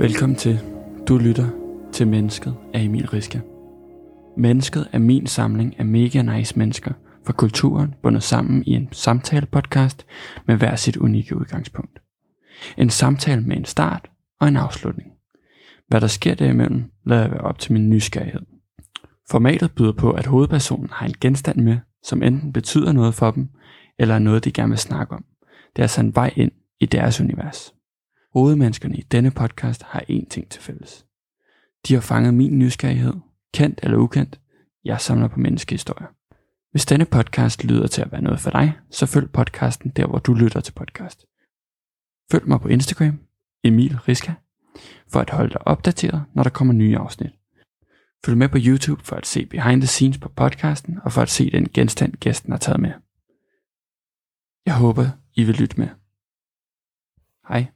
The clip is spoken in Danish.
Velkommen til. Du lytter til Mennesket af Emil Riske. Mennesket er min samling af mega nice mennesker fra kulturen bundet sammen i en samtale-podcast med hver sit unikke udgangspunkt. En samtale med en start og en afslutning. Hvad der sker derimellem, lader jeg være op til min nysgerrighed. Formatet byder på, at hovedpersonen har en genstand med, som enten betyder noget for dem, eller er noget, de gerne vil snakke om. Det er altså en vej ind i deres univers. Hovedmenneskerne i denne podcast har én ting til fælles. De har fanget min nysgerrighed, kendt eller ukendt. Jeg samler på menneskehistorier. Hvis denne podcast lyder til at være noget for dig, så følg podcasten der, hvor du lytter til podcast. Følg mig på Instagram, Emil Riska, for at holde dig opdateret, når der kommer nye afsnit. Følg med på YouTube for at se behind the scenes på podcasten og for at se den genstand, gæsten har taget med. Jeg håber, I vil lytte med. Hej.